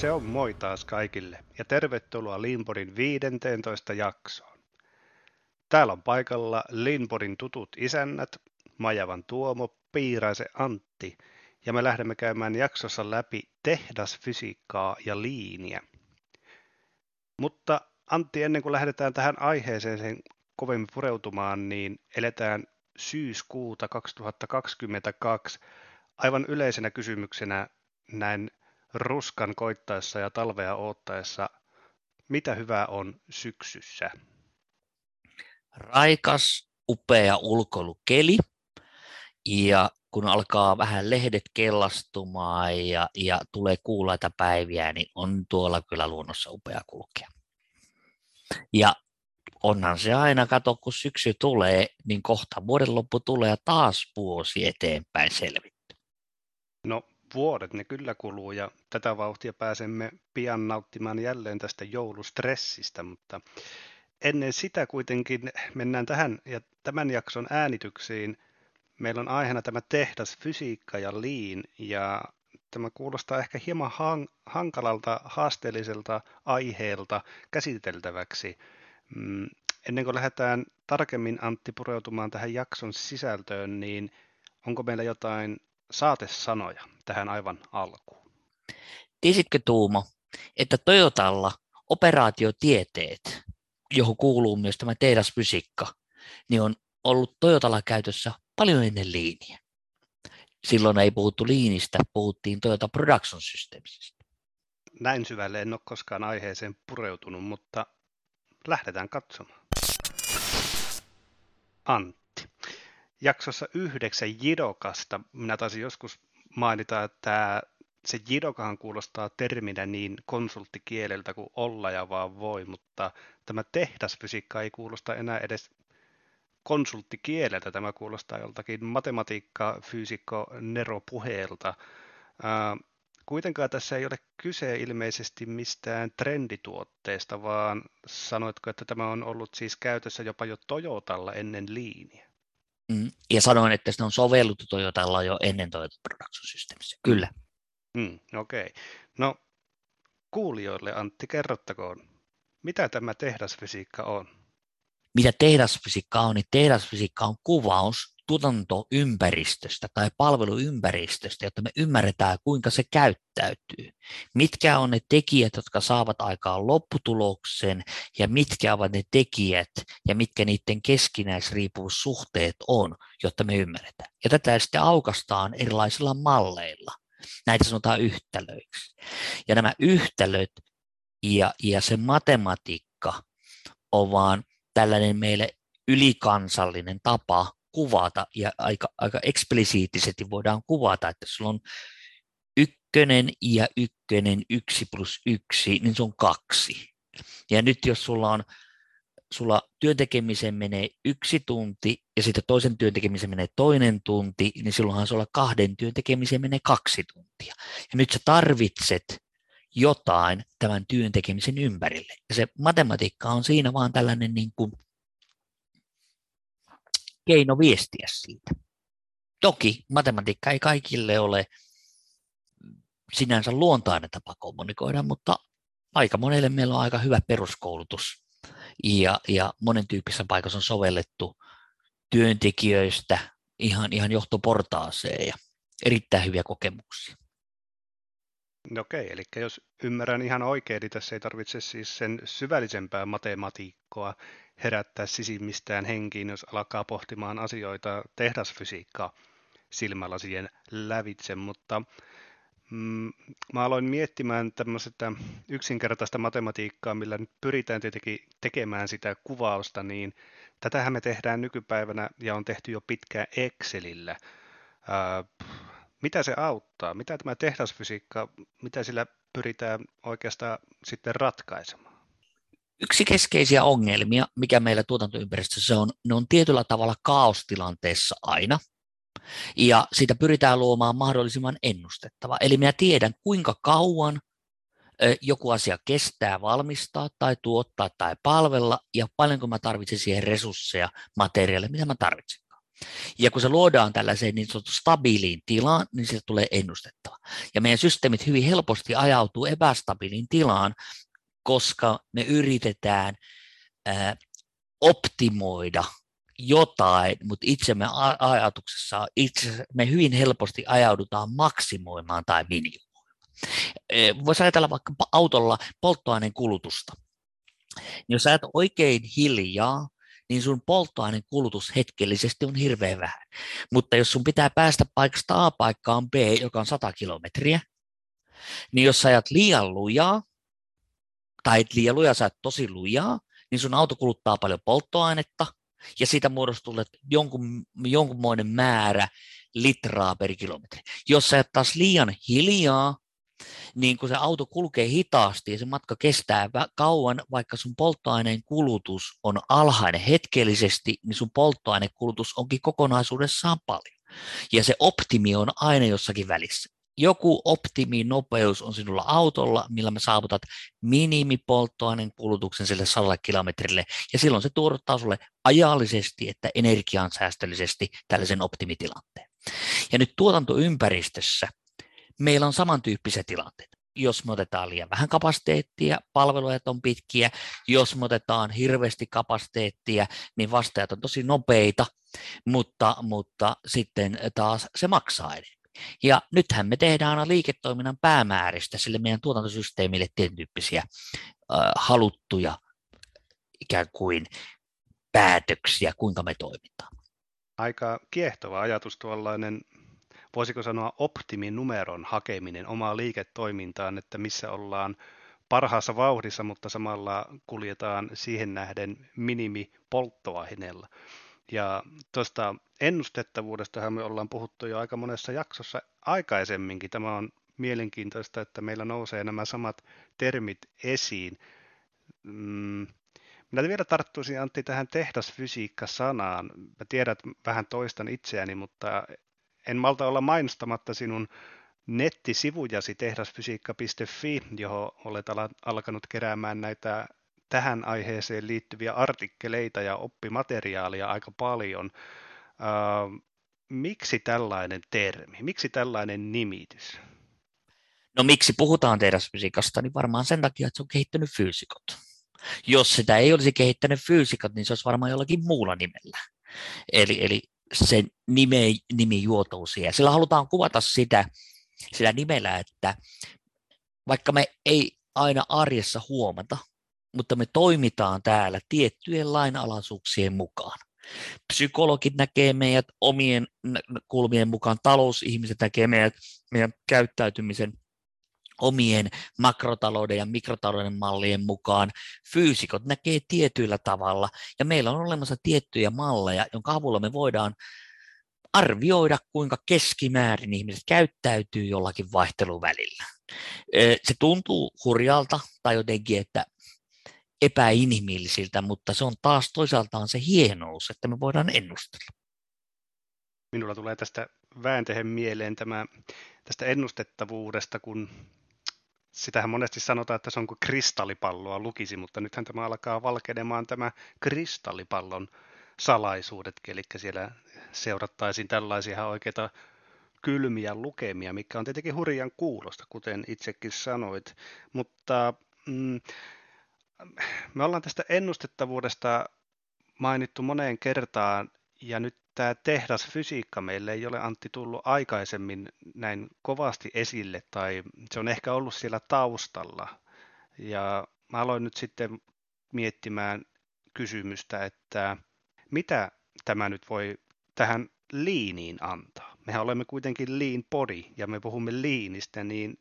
Se on moi taas kaikille ja tervetuloa Linborin 15 jaksoon. Täällä on paikalla Linborin tutut isännät, Majavan Tuomo, Piiraisen Antti ja me lähdemme käymään jaksossa läpi tehdasfysiikkaa ja liiniä. Mutta Antti, ennen kuin lähdetään tähän aiheeseen sen kovemmin pureutumaan, niin eletään syyskuuta 2022 aivan yleisenä kysymyksenä näin ruskan koittaessa ja talvea oottaessa, mitä hyvää on syksyssä? Raikas, upea ulkoilukeli ja kun alkaa vähän lehdet kellastumaan ja, ja tulee kuulaita päiviä, niin on tuolla kyllä luonnossa upea kulkea. Ja onhan se aina, kato kun syksy tulee, niin kohta vuoden loppu tulee ja taas vuosi eteenpäin selvitty. No vuodet ne kyllä kuluu ja tätä vauhtia pääsemme pian nauttimaan jälleen tästä joulustressistä, mutta ennen sitä kuitenkin mennään tähän ja tämän jakson äänityksiin. Meillä on aiheena tämä tehdas, fysiikka ja liin ja tämä kuulostaa ehkä hieman hankalalta, haasteelliselta aiheelta käsiteltäväksi. Mm, ennen kuin lähdetään tarkemmin Antti pureutumaan tähän jakson sisältöön, niin onko meillä jotain saatesanoja tähän aivan alkuun? Tiesitkö Tuumo, että Toyotalla operaatiotieteet, johon kuuluu myös tämä tehdasfysiikka, niin on ollut Toyotalla käytössä paljon ennen liiniä. Silloin ei puhuttu liinistä, puhuttiin Toyota Production Systemsista. Näin syvälle en ole koskaan aiheeseen pureutunut, mutta lähdetään katsomaan. Antti. Jaksossa yhdeksän jidokasta minä taisin joskus mainita, että se jidokahan kuulostaa terminä niin konsulttikieleltä kuin olla ja vaan voi, mutta tämä tehdasfysiikka ei kuulosta enää edes konsulttikieleltä, tämä kuulostaa joltakin matematiikka, fyysikko, neropuheelta. Kuitenkaan tässä ei ole kyse ilmeisesti mistään trendituotteesta, vaan sanoitko, että tämä on ollut siis käytössä jopa jo Toyotalla ennen liiniä? Mm, ja sanoin, että se on sovelluttu Toyotalla jo ennen Toyota Production Systemsia. Kyllä. Mm, Okei. Okay. No kuulijoille Antti, kerrottakoon, mitä tämä tehdasfysiikka on? Mitä tehdasfysiikka on, niin tehdasfysiikka on kuvaus tuotantoympäristöstä tai palveluympäristöstä, jotta me ymmärretään, kuinka se käyttäytyy. Mitkä on ne tekijät, jotka saavat aikaan lopputuloksen, ja mitkä ovat ne tekijät, ja mitkä niiden keskinäisriippuvuussuhteet on, jotta me ymmärretään. Ja tätä sitten aukastaan erilaisilla malleilla. Näitä sanotaan yhtälöiksi. Ja nämä yhtälöt ja, ja se matematiikka on vaan tällainen meille ylikansallinen tapa kuvata ja aika, aika eksplisiittisesti voidaan kuvata, että sulla on ykkönen ja ykkönen yksi plus yksi, niin se on kaksi. Ja nyt jos sulla on sulla työntekemiseen menee yksi tunti ja sitten toisen työntekemiseen menee toinen tunti, niin silloinhan sulla kahden työntekemiseen menee kaksi tuntia. Ja nyt sä tarvitset jotain tämän työntekemisen ympärille. Ja se matematiikka on siinä vaan tällainen niin kuin keino viestiä siitä. Toki matematiikka ei kaikille ole sinänsä luontainen tapa kommunikoida, mutta aika monelle meillä on aika hyvä peruskoulutus ja, ja monen tyyppisessä paikassa on sovellettu työntekijöistä ihan, ihan johtoportaaseen ja erittäin hyviä kokemuksia. No okei, eli jos ymmärrän ihan oikein, niin tässä ei tarvitse siis sen syvällisempää matematiikkoa herättää sisimmistään henkiin, jos alkaa pohtimaan asioita tehdasfysiikkaa silmälasien lävitse, mutta mm, mä aloin miettimään tämmöistä yksinkertaista matematiikkaa, millä nyt pyritään tietenkin tekemään sitä kuvausta, niin tätähän me tehdään nykypäivänä ja on tehty jo pitkään Excelillä. Ää, mitä se auttaa? Mitä tämä tehdasfysiikka, mitä sillä pyritään oikeastaan sitten ratkaisemaan? Yksi keskeisiä ongelmia, mikä meillä tuotantoympäristössä on, ne on tietyllä tavalla kaostilanteessa aina, ja siitä pyritään luomaan mahdollisimman ennustettava. Eli minä tiedän, kuinka kauan joku asia kestää valmistaa tai tuottaa tai palvella, ja paljonko mä tarvitsen siihen resursseja, materiaaleja, mitä mä tarvitsen. Ja kun se luodaan tällaiseen niin sanottu stabiiliin tilaan, niin siitä tulee ennustettava. Ja meidän systeemit hyvin helposti ajautuu epästabiiliin tilaan, koska me yritetään ää, optimoida jotain, mutta itse me ajatuksessa itse me hyvin helposti ajaudutaan maksimoimaan tai minimoimaan. Voisi ajatella vaikka autolla polttoaineen kulutusta. Jos sä et oikein hiljaa, niin sun polttoaineen kulutus hetkellisesti on hirveän vähän. Mutta jos sun pitää päästä paikasta A paikkaan B, joka on 100 kilometriä, niin jos sä ajat liian lujaa, tai et liian lujaa, sä et tosi lujaa, niin sun auto kuluttaa paljon polttoainetta, ja siitä muodostuu jonkun, jonkunmoinen määrä litraa per kilometri. Jos sä taas liian hiljaa, niin kun se auto kulkee hitaasti ja se matka kestää kauan, vaikka sun polttoaineen kulutus on alhainen hetkellisesti, niin sun polttoainekulutus onkin kokonaisuudessaan paljon. Ja se optimi on aina jossakin välissä. Joku optiminopeus on sinulla autolla, millä me saavutat minimipolttoaineen kulutuksen sille 100 kilometrille, ja silloin se tuottaa sulle ajallisesti että energiansäästöllisesti tällaisen optimitilanteen. Ja nyt tuotantoympäristössä meillä on samantyyppisiä tilanteita. Jos me otetaan liian vähän kapasiteettia, palveluja on pitkiä, jos me otetaan hirveästi kapasiteettia, niin vastaajat on tosi nopeita, mutta, mutta sitten taas se maksaa enemmän. Ja nythän me tehdään aina liiketoiminnan päämääristä sille meidän tuotantosysteemille tietyn tyyppisiä äh, haluttuja ikään kuin päätöksiä, kuinka me toimitaan. Aika kiehtova ajatus tuollainen voisiko sanoa optiminumeron hakeminen omaa liiketoimintaan, että missä ollaan parhaassa vauhdissa, mutta samalla kuljetaan siihen nähden minimipolttoaineella. Ja tuosta ennustettavuudestahan me ollaan puhuttu jo aika monessa jaksossa aikaisemminkin. Tämä on mielenkiintoista, että meillä nousee nämä samat termit esiin. Mm. Minä vielä tarttuisin Antti tähän tehdasfysiikka-sanaan. Mä tiedän, että vähän toistan itseäni, mutta en malta olla mainostamatta sinun nettisivujasi tehdasfysiikka.fi, johon olet alkanut keräämään näitä tähän aiheeseen liittyviä artikkeleita ja oppimateriaalia aika paljon. Uh, miksi tällainen termi? Miksi tällainen nimitys? No miksi puhutaan tehdasfysiikasta, niin varmaan sen takia, että se on kehittynyt fyysikot. Jos sitä ei olisi kehittänyt fyysikot, niin se olisi varmaan jollakin muulla nimellä. Eli, eli se nime, nimi juotuu siihen. Sillä halutaan kuvata sitä sillä nimellä, että vaikka me ei aina arjessa huomata, mutta me toimitaan täällä tiettyjen lainalaisuuksien mukaan. Psykologit näkee meidät omien kulmien mukaan, talousihmiset näkee meidät, meidän käyttäytymisen omien makrotalouden ja mikrotalouden mallien mukaan. Fyysikot näkee tietyillä tavalla ja meillä on olemassa tiettyjä malleja, jonka avulla me voidaan arvioida, kuinka keskimäärin ihmiset käyttäytyy jollakin vaihteluvälillä. Se tuntuu hurjalta tai jotenkin, että epäinhimillisiltä, mutta se on taas toisaaltaan se hienous, että me voidaan ennustella. Minulla tulee tästä vääntehen mieleen tämä, tästä ennustettavuudesta, kun sitähän monesti sanotaan, että se on kuin kristallipalloa lukisi, mutta nythän tämä alkaa valkenemaan tämä kristallipallon salaisuudet, eli siellä seurattaisiin tällaisia oikeita kylmiä lukemia, mikä on tietenkin hurjan kuulosta, kuten itsekin sanoit, mutta mm, me ollaan tästä ennustettavuudesta mainittu moneen kertaan, ja nyt tämä tehdasfysiikka meille ei ole Antti tullut aikaisemmin näin kovasti esille, tai se on ehkä ollut siellä taustalla. Ja mä aloin nyt sitten miettimään kysymystä, että mitä tämä nyt voi tähän liiniin antaa? Mehän olemme kuitenkin lean body ja me puhumme liinistä, niin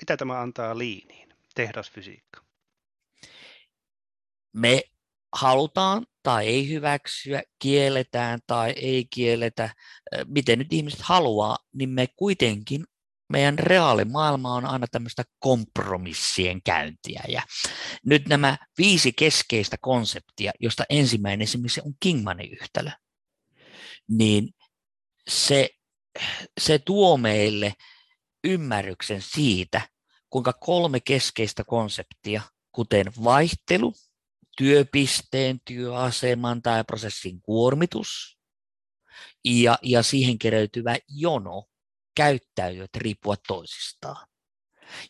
mitä tämä antaa liiniin, tehdasfysiikka? Me halutaan tai ei hyväksyä, kielletään tai ei kielletä, miten nyt ihmiset haluaa, niin me kuitenkin meidän reaalimaailma on aina tämmöistä kompromissien käyntiä. Ja nyt nämä viisi keskeistä konseptia, josta ensimmäinen esimerkiksi on Kingmanin yhtälö, niin se, se tuo meille ymmärryksen siitä, kuinka kolme keskeistä konseptia, kuten vaihtelu, työpisteen, työaseman tai prosessin kuormitus ja, ja siihen kereytyvä jono käyttäytyvät riippuvat toisistaan.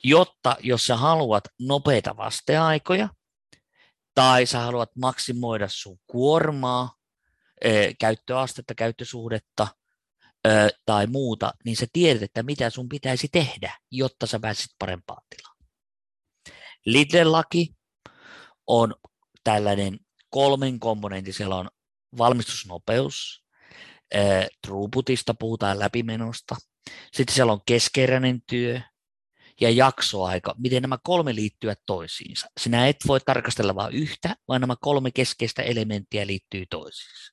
Jotta jos sä haluat nopeita vasteaikoja, tai sä haluat maksimoida sun kuormaa, käyttöastetta, käyttösuhdetta tai muuta, niin sä tiedät, että mitä sun pitäisi tehdä, jotta sä pääsit parempaan tilaan. Lidl-laki on tällainen kolmen komponentti, siellä on valmistusnopeus, throughputista puhutaan läpimenosta, sitten siellä on keskeräinen työ ja jaksoaika, miten nämä kolme liittyvät toisiinsa. Sinä et voi tarkastella vain yhtä, vaan nämä kolme keskeistä elementtiä liittyy toisiinsa.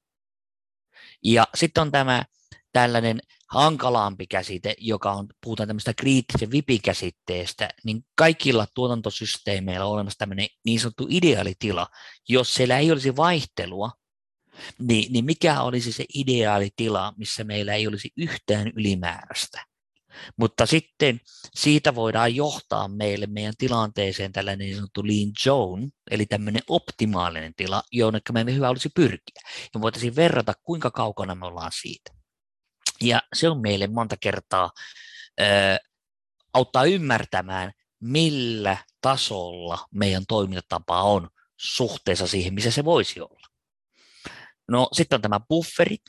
Ja sitten on tämä tällainen hankalaampi käsite, joka on, puhutaan tämmöistä kriittisen vipikäsitteestä, niin kaikilla tuotantosysteemeillä on olemassa tämmöinen niin sanottu ideaalitila. Jos siellä ei olisi vaihtelua, niin, niin mikä olisi se ideaalitila, missä meillä ei olisi yhtään ylimääräistä? Mutta sitten siitä voidaan johtaa meille meidän tilanteeseen tällainen niin sanottu lean zone, eli tämmöinen optimaalinen tila, jonne meidän hyvä olisi pyrkiä. Ja voitaisiin verrata, kuinka kaukana me ollaan siitä. Ja se on meille monta kertaa ää, auttaa ymmärtämään, millä tasolla meidän toimintatapa on suhteessa siihen, missä se voisi olla. No sitten on tämä bufferit.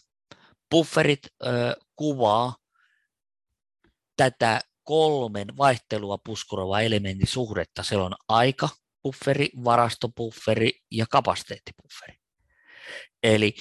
Bufferit ö, kuvaa tätä kolmen vaihtelua puskurovaa elementin suhdetta. Se on aika, bufferi, varastobufferi ja kapasiteettibufferi. Eli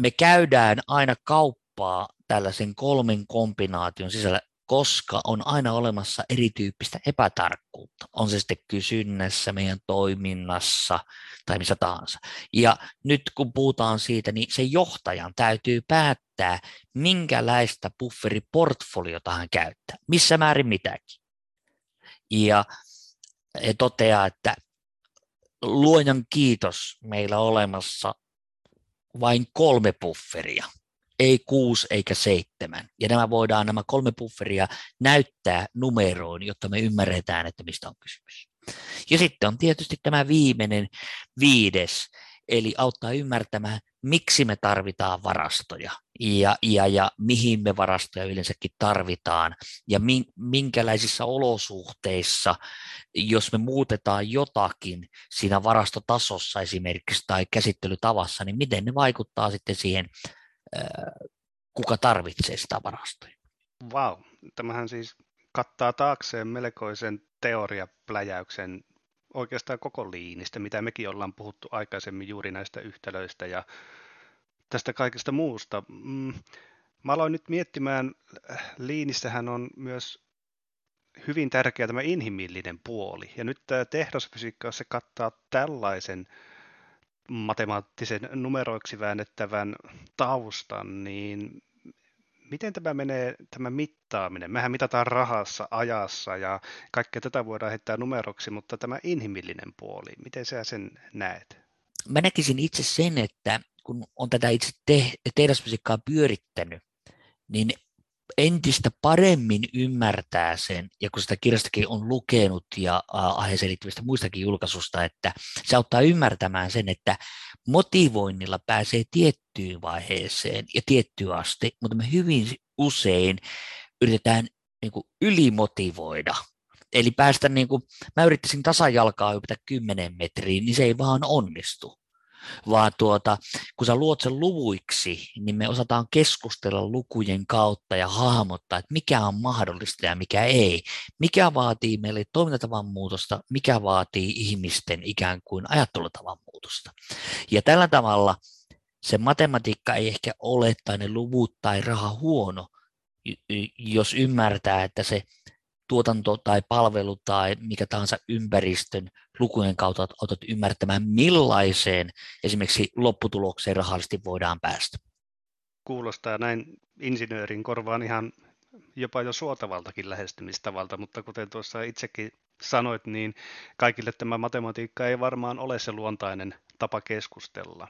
me käydään aina kauppaa tällaisen kolmen kombinaation sisällä, koska on aina olemassa erityyppistä epätarkkuutta. On se sitten kysynnässä, meidän toiminnassa tai missä tahansa. Ja nyt kun puhutaan siitä, niin se johtajan täytyy päättää, minkälaista bufferiportfoliota hän käyttää, missä määrin mitäkin. Ja toteaa, että luojan kiitos meillä on olemassa vain kolme bufferia – ei kuusi eikä seitsemän. Ja nämä voidaan nämä kolme bufferia näyttää numeroon, jotta me ymmärretään, että mistä on kysymys. Ja sitten on tietysti tämä viimeinen viides, eli auttaa ymmärtämään, miksi me tarvitaan varastoja ja, ja, ja mihin me varastoja yleensäkin tarvitaan ja minkälaisissa olosuhteissa, jos me muutetaan jotakin siinä varastotasossa esimerkiksi tai käsittelytavassa, niin miten ne vaikuttaa sitten siihen kuka tarvitsee sitä varastoja. Vau, wow. tämähän siis kattaa taakseen melkoisen teoriapläjäyksen oikeastaan koko liinistä, mitä mekin ollaan puhuttu aikaisemmin juuri näistä yhtälöistä ja tästä kaikesta muusta. Mm, mä aloin nyt miettimään, liinissähän on myös hyvin tärkeä tämä inhimillinen puoli. Ja nyt tämä tehdasfysiikka, se kattaa tällaisen matemaattisen numeroiksi väännettävän taustan, niin miten tämä menee, tämä mittaaminen? Mehän mitataan rahassa, ajassa ja kaikkea tätä voidaan heittää numeroksi, mutta tämä inhimillinen puoli, miten sä sen näet? Mä näkisin itse sen, että kun on tätä itse te- tehdasfysiikkaa pyörittänyt, niin entistä paremmin ymmärtää sen, ja kun sitä kirjastakin on lukenut ja aiheeseen liittyvistä muistakin julkaisusta, että se auttaa ymmärtämään sen, että motivoinnilla pääsee tiettyyn vaiheeseen ja tiettyyn asti, mutta me hyvin usein yritetään niin kuin ylimotivoida. Eli päästä, niin kuin, mä yrittäisin tasajalkaa hypätä 10 metriin, niin se ei vaan onnistu vaan tuota, kun sä luot sen luvuiksi, niin me osataan keskustella lukujen kautta ja hahmottaa, että mikä on mahdollista ja mikä ei. Mikä vaatii meille toimintatavan muutosta, mikä vaatii ihmisten ikään kuin ajattelutavan muutosta. Ja tällä tavalla se matematiikka ei ehkä ole tai ne luvut tai raha huono, jos ymmärtää, että se tuotanto tai palvelu tai mikä tahansa ympäristön lukujen kautta otat ymmärtämään, millaiseen esimerkiksi lopputulokseen rahallisesti voidaan päästä. Kuulostaa näin insinöörin korvaan ihan jopa jo suotavaltakin lähestymistavalta, mutta kuten tuossa itsekin sanoit, niin kaikille tämä matematiikka ei varmaan ole se luontainen tapa keskustella.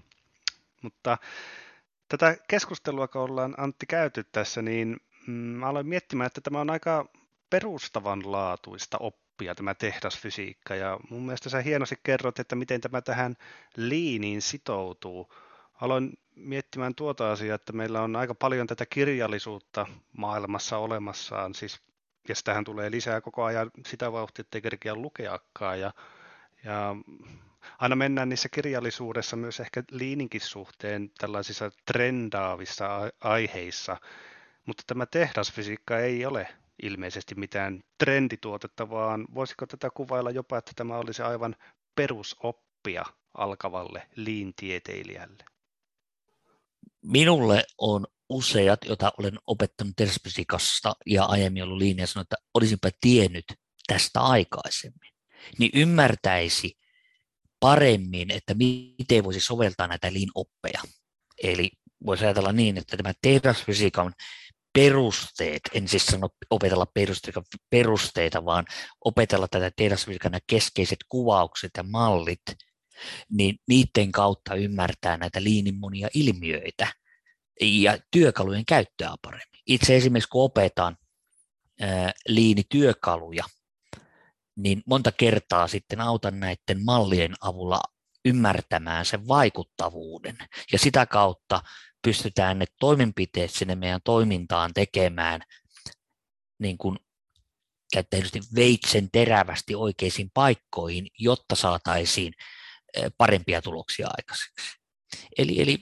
Mutta tätä keskustelua, kun ollaan Antti käyty tässä, niin mm, aloin miettimään, että tämä on aika perustavanlaatuista oppia tämä tehdasfysiikka. Ja mun mielestä sä hienosti kerrot, että miten tämä tähän liiniin sitoutuu. aloin miettimään tuota asiaa, että meillä on aika paljon tätä kirjallisuutta maailmassa olemassaan, siis, ja sitähän tulee lisää koko ajan sitä vauhtia, ettei kerkeä lukeakaan, ja, ja aina mennään niissä kirjallisuudessa myös ehkä liininkin suhteen tällaisissa trendaavissa aiheissa, mutta tämä tehdasfysiikka ei ole ilmeisesti mitään trendituotetta, vaan voisiko tätä kuvailla jopa, että tämä olisi aivan perusoppia alkavalle liintieteilijälle? Minulle on useat, joita olen opettanut tehdasfysiikasta ja aiemmin ollut liinia, sanonut, että olisinpä tiennyt tästä aikaisemmin, niin ymmärtäisi paremmin, että miten voisi soveltaa näitä lean-oppeja. Eli voisi ajatella niin, että tämä tehdasfysiikan perusteet, en siis sano opetella perusteita, perusteita vaan opetella tätä tehdasfysiikan keskeiset kuvaukset ja mallit, niin niiden kautta ymmärtää näitä liinin monia ilmiöitä ja työkalujen käyttöä paremmin. Itse esimerkiksi kun opetan liinityökaluja, niin monta kertaa sitten autan näiden mallien avulla ymmärtämään sen vaikuttavuuden. Ja sitä kautta pystytään ne toimenpiteet sinne meidän toimintaan tekemään niin kuin käyttäjästi veitsen terävästi oikeisiin paikkoihin, jotta saataisiin parempia tuloksia aikaiseksi. Eli, eli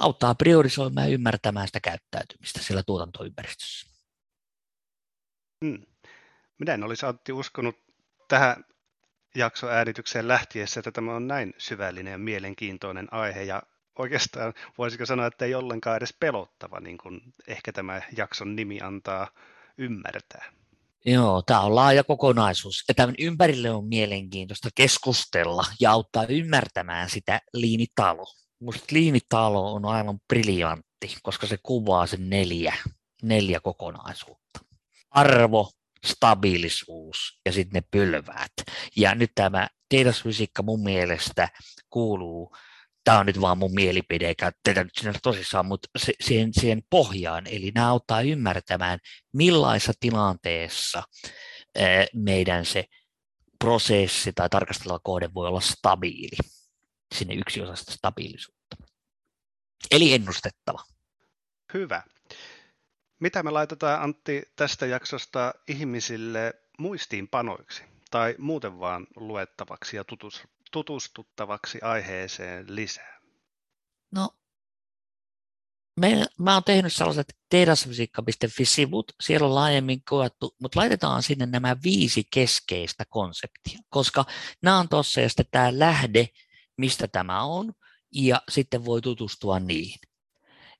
auttaa priorisoimaan ja ymmärtämään sitä käyttäytymistä siellä tuotantoympäristössä. Hmm. Minä en olisi Antti uskonut tähän jaksoäänitykseen lähtiessä, että tämä on näin syvällinen ja mielenkiintoinen aihe ja oikeastaan voisiko sanoa, että ei ollenkaan edes pelottava, niin kuin ehkä tämä jakson nimi antaa ymmärtää. Joo, tämä on laaja kokonaisuus. Ja tämän ympärille on mielenkiintoista keskustella ja auttaa ymmärtämään sitä liinitalo. Minusta liinitalo on aivan briljantti, koska se kuvaa sen neljä, neljä kokonaisuutta. Arvo, stabiilisuus ja sitten ne pylväät. Ja nyt tämä tehdasfysiikka mun mielestä kuuluu, tämä on nyt vaan mun mielipide, eikä tätä nyt sinänsä tosissaan, mutta se, siihen, siihen pohjaan, eli nämä auttaa ymmärtämään, millaisessa tilanteessa meidän se prosessi tai tarkasteleva kohde voi olla stabiili. Sinne yksi osa sitä stabiilisuutta. Eli ennustettava. Hyvä. Mitä me laitetaan Antti tästä jaksosta ihmisille muistiinpanoiksi tai muuten vaan luettavaksi ja tutustuttavaksi aiheeseen lisää? No, me, mä oon tehnyt sellaiset tehdasfysiikka.fi-sivut, siellä on laajemmin koettu, mutta laitetaan sinne nämä viisi keskeistä konseptia, koska nämä on tuossa ja sitten tämä lähde, mistä tämä on, ja sitten voi tutustua niihin.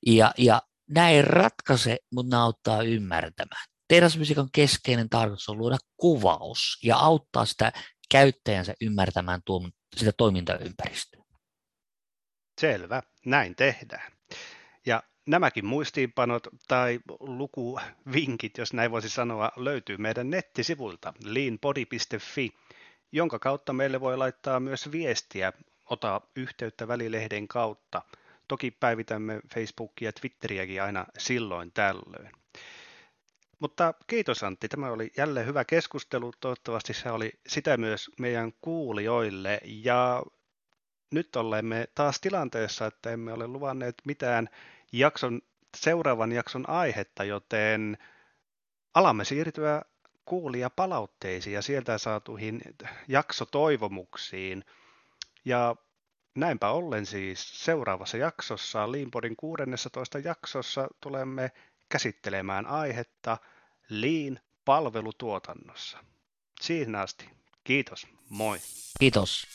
Ja, ja ei ratkaise, mutta auttaa ymmärtämään. Tehdasfysiikan keskeinen tarkoitus on luoda kuvaus ja auttaa sitä käyttäjänsä ymmärtämään tuo, sitä toimintaympäristöä. Selvä, näin tehdään. Ja nämäkin muistiinpanot tai lukuvinkit, jos näin voisi sanoa, löytyy meidän nettisivuilta leanbody.fi, jonka kautta meille voi laittaa myös viestiä, ota yhteyttä välilehden kautta – Toki päivitämme Facebookia ja Twitteriäkin aina silloin tällöin. Mutta kiitos Antti, tämä oli jälleen hyvä keskustelu. Toivottavasti se oli sitä myös meidän kuulijoille. Ja nyt olemme taas tilanteessa, että emme ole luvanneet mitään jakson, seuraavan jakson aihetta, joten alamme siirtyä kuulijapalautteisiin ja sieltä saatuihin jaksotoivomuksiin. Ja Näinpä ollen siis seuraavassa jaksossa, Leanpodin 16 jaksossa, tulemme käsittelemään aihetta Lean palvelutuotannossa. Siihen asti. Kiitos. Moi. Kiitos.